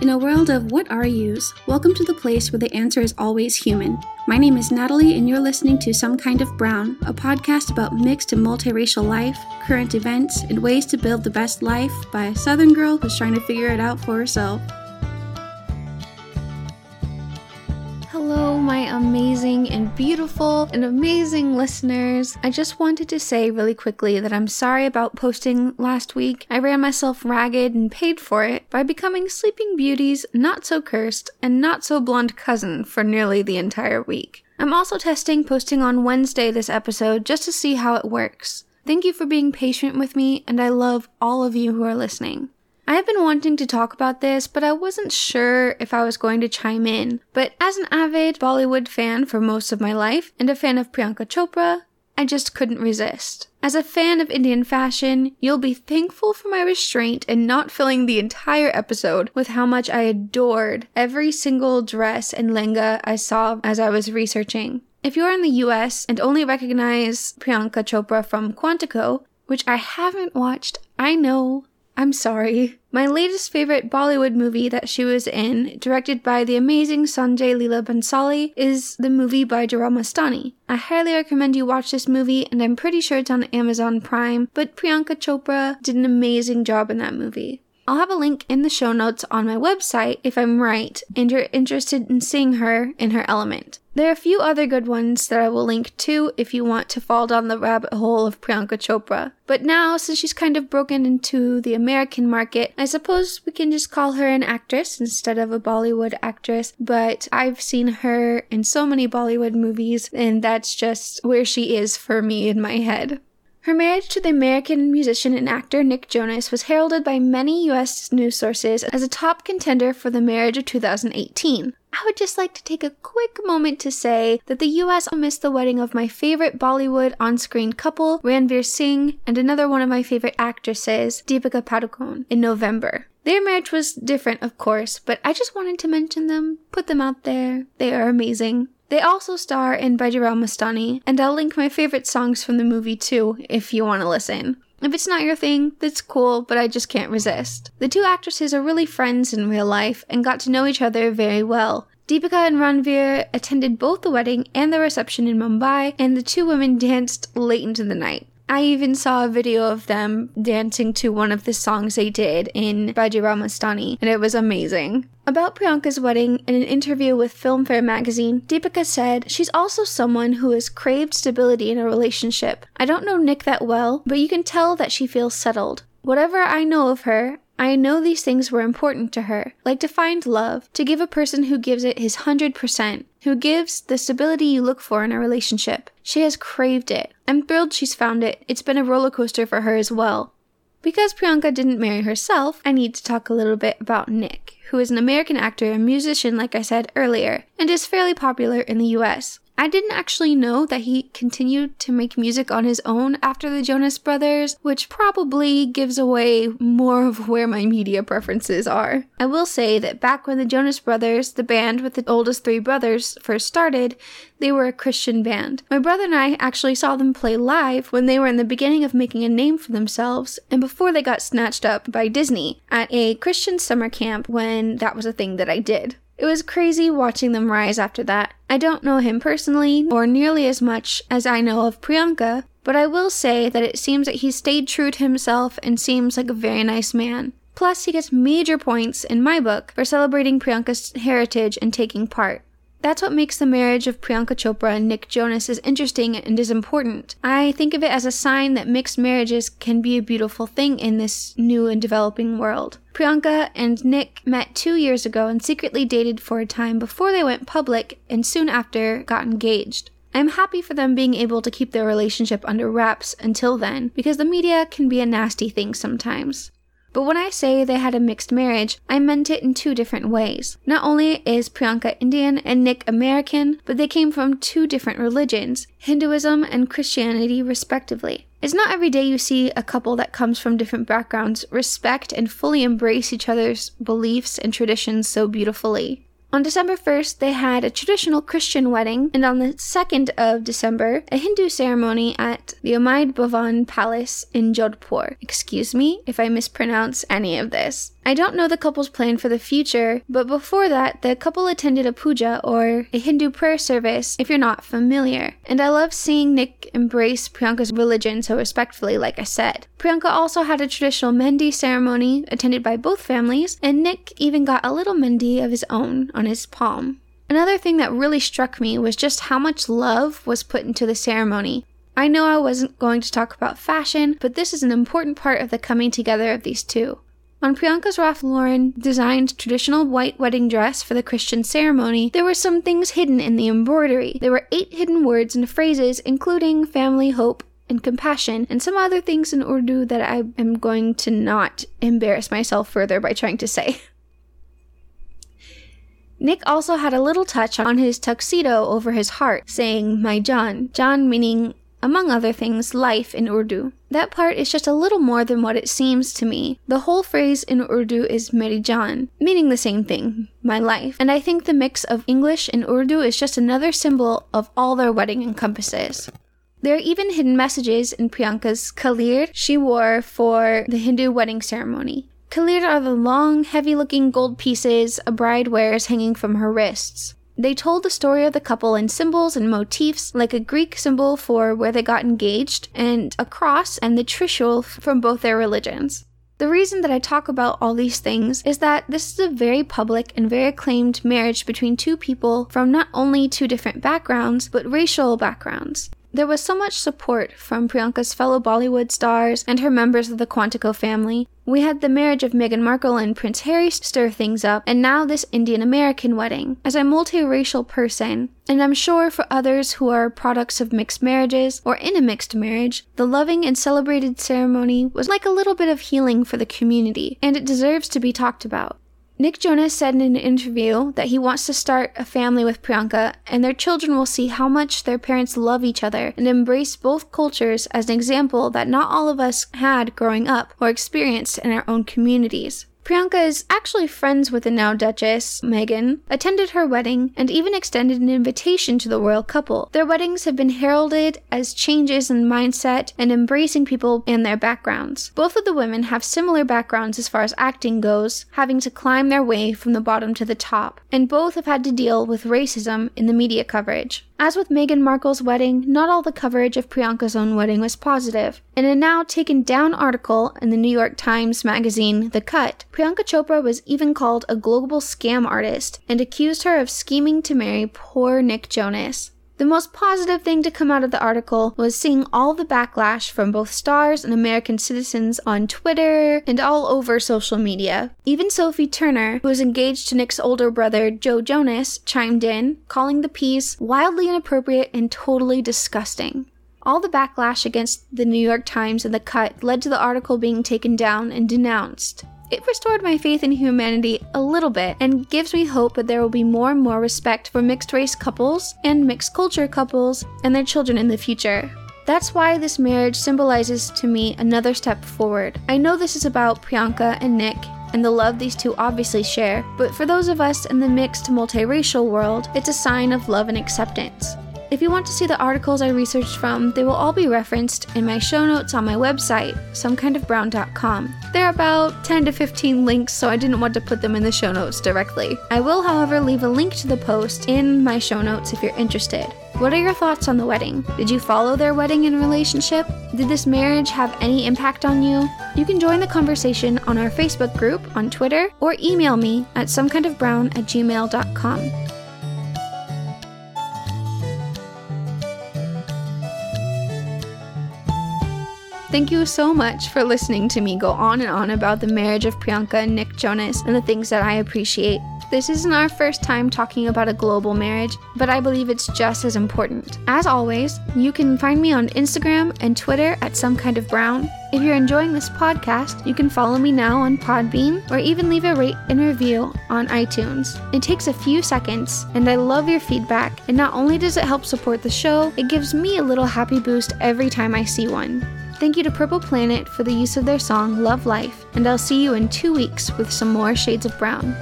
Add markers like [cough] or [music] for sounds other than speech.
In a world of what are yous, welcome to the place where the answer is always human. My name is Natalie, and you're listening to Some Kind of Brown, a podcast about mixed and multiracial life, current events, and ways to build the best life by a Southern girl who's trying to figure it out for herself. Hello, my amazing and beautiful and amazing listeners. I just wanted to say really quickly that I'm sorry about posting last week. I ran myself ragged and paid for it by becoming Sleeping Beauty's not so cursed and not so blonde cousin for nearly the entire week. I'm also testing posting on Wednesday this episode just to see how it works. Thank you for being patient with me, and I love all of you who are listening. I have been wanting to talk about this, but I wasn't sure if I was going to chime in. But as an avid Bollywood fan for most of my life and a fan of Priyanka Chopra, I just couldn't resist. As a fan of Indian fashion, you'll be thankful for my restraint in not filling the entire episode with how much I adored every single dress and lenga I saw as I was researching. If you're in the US and only recognize Priyanka Chopra from Quantico, which I haven't watched, I know, I'm sorry. My latest favorite Bollywood movie that she was in, directed by the amazing Sanjay Leela Bhansali, is the movie Bajirao Mastani. I highly recommend you watch this movie, and I'm pretty sure it's on Amazon Prime, but Priyanka Chopra did an amazing job in that movie. I'll have a link in the show notes on my website if I'm right and you're interested in seeing her in her element. There are a few other good ones that I will link to if you want to fall down the rabbit hole of Priyanka Chopra. But now, since she's kind of broken into the American market, I suppose we can just call her an actress instead of a Bollywood actress. But I've seen her in so many Bollywood movies, and that's just where she is for me in my head. Her marriage to the American musician and actor Nick Jonas was heralded by many US news sources as a top contender for the marriage of 2018. I would just like to take a quick moment to say that the US missed the wedding of my favorite Bollywood on screen couple, Ranveer Singh, and another one of my favorite actresses, Deepika Padukone, in November. Their marriage was different, of course, but I just wanted to mention them, put them out there. They are amazing. They also star in Bajirao Mastani, and I'll link my favorite songs from the movie too, if you want to listen. If it's not your thing, that's cool, but I just can't resist. The two actresses are really friends in real life and got to know each other very well. Deepika and Ranveer attended both the wedding and the reception in Mumbai, and the two women danced late into the night. I even saw a video of them dancing to one of the songs they did in Bajirao Mastani, and it was amazing. About Priyanka's wedding, in an interview with Filmfare magazine, Deepika said, She's also someone who has craved stability in a relationship. I don't know Nick that well, but you can tell that she feels settled. Whatever I know of her, I know these things were important to her, like to find love, to give a person who gives it his 100%, who gives the stability you look for in a relationship. She has craved it. I'm thrilled she's found it. It's been a roller coaster for her as well. Because Priyanka didn't marry herself, I need to talk a little bit about Nick, who is an American actor and musician, like I said earlier, and is fairly popular in the US. I didn't actually know that he continued to make music on his own after the Jonas Brothers, which probably gives away more of where my media preferences are. I will say that back when the Jonas Brothers, the band with the oldest three brothers, first started, they were a Christian band. My brother and I actually saw them play live when they were in the beginning of making a name for themselves and before they got snatched up by Disney at a Christian summer camp when that was a thing that I did. It was crazy watching them rise after that. I don't know him personally, or nearly as much as I know of Priyanka, but I will say that it seems that he stayed true to himself and seems like a very nice man. Plus, he gets major points in my book for celebrating Priyanka's heritage and taking part. That's what makes the marriage of Priyanka Chopra and Nick Jonas is interesting and is important. I think of it as a sign that mixed marriages can be a beautiful thing in this new and developing world. Priyanka and Nick met two years ago and secretly dated for a time before they went public and soon after got engaged. I'm happy for them being able to keep their relationship under wraps until then, because the media can be a nasty thing sometimes. But when I say they had a mixed marriage, I meant it in two different ways. Not only is Priyanka Indian and Nick American, but they came from two different religions, Hinduism and Christianity, respectively. It's not every day you see a couple that comes from different backgrounds respect and fully embrace each other's beliefs and traditions so beautifully. On December 1st, they had a traditional Christian wedding, and on the 2nd of December, a Hindu ceremony at the Umaid Bhawan Palace in Jodhpur. Excuse me if I mispronounce any of this. I don't know the couple's plan for the future, but before that, the couple attended a puja or a Hindu prayer service, if you're not familiar. And I love seeing Nick embrace Priyanka's religion so respectfully, like I said. Priyanka also had a traditional Mehndi ceremony attended by both families, and Nick even got a little Mehndi of his own on his palm. Another thing that really struck me was just how much love was put into the ceremony. I know I wasn't going to talk about fashion, but this is an important part of the coming together of these two. On Priyanka's Ralph Lauren designed traditional white wedding dress for the Christian ceremony, there were some things hidden in the embroidery. There were eight hidden words and phrases, including family, hope, and compassion, and some other things in Urdu that I am going to not embarrass myself further by trying to say. [laughs] Nick also had a little touch on his tuxedo over his heart, saying, My Jaan. Jaan meaning, among other things, life in Urdu. That part is just a little more than what it seems to me. The whole phrase in Urdu is Meri Jaan, meaning the same thing, my life. And I think the mix of English and Urdu is just another symbol of all their wedding encompasses. There are even hidden messages in Priyanka's kalir she wore for the Hindu wedding ceremony. Kalir are the long, heavy looking gold pieces a bride wears hanging from her wrists. They told the story of the couple in symbols and motifs, like a Greek symbol for where they got engaged, and a cross and the trishul from both their religions. The reason that I talk about all these things is that this is a very public and very acclaimed marriage between two people from not only two different backgrounds, but racial backgrounds. There was so much support from Priyanka's fellow Bollywood stars and her members of the Quantico family. We had the marriage of Meghan Markle and Prince Harry stir things up, and now this Indian American wedding. As a multiracial person, and I'm sure for others who are products of mixed marriages or in a mixed marriage, the loving and celebrated ceremony was like a little bit of healing for the community, and it deserves to be talked about. Nick Jonas said in an interview that he wants to start a family with Priyanka, and their children will see how much their parents love each other and embrace both cultures as an example that not all of us had growing up or experienced in our own communities. Priyanka is actually friends with the now Duchess, Meghan, attended her wedding, and even extended an invitation to the royal couple. Their weddings have been heralded as changes in mindset and embracing people and their backgrounds. Both of the women have similar backgrounds as far as acting goes, having to climb their way from the bottom to the top, and both have had to deal with racism in the media coverage. As with Meghan Markle's wedding, not all the coverage of Priyanka's own wedding was positive. In a now taken down article in the New York Times magazine, The Cut, Priyanka Chopra was even called a global scam artist and accused her of scheming to marry poor Nick Jonas. The most positive thing to come out of the article was seeing all the backlash from both stars and American citizens on Twitter and all over social media. Even Sophie Turner, who was engaged to Nick's older brother Joe Jonas, chimed in, calling the piece wildly inappropriate and totally disgusting. All the backlash against the New York Times and The Cut led to the article being taken down and denounced. It restored my faith in humanity a little bit and gives me hope that there will be more and more respect for mixed race couples and mixed culture couples and their children in the future. That's why this marriage symbolizes to me another step forward. I know this is about Priyanka and Nick and the love these two obviously share, but for those of us in the mixed multiracial world, it's a sign of love and acceptance. If you want to see the articles I researched from, they will all be referenced in my show notes on my website, somekindofbrown.com. There are about 10 to 15 links, so I didn't want to put them in the show notes directly. I will, however, leave a link to the post in my show notes if you're interested. What are your thoughts on the wedding? Did you follow their wedding and relationship? Did this marriage have any impact on you? You can join the conversation on our Facebook group, on Twitter, or email me at somekindofbrown at gmail.com. Thank you so much for listening to me go on and on about the marriage of Priyanka and Nick Jonas and the things that I appreciate. This isn't our first time talking about a global marriage, but I believe it's just as important. As always, you can find me on Instagram and Twitter at Some Kind of Brown. If you're enjoying this podcast, you can follow me now on Podbean or even leave a rate and review on iTunes. It takes a few seconds, and I love your feedback. And not only does it help support the show, it gives me a little happy boost every time I see one. Thank you to Purple Planet for the use of their song Love Life, and I'll see you in two weeks with some more Shades of Brown.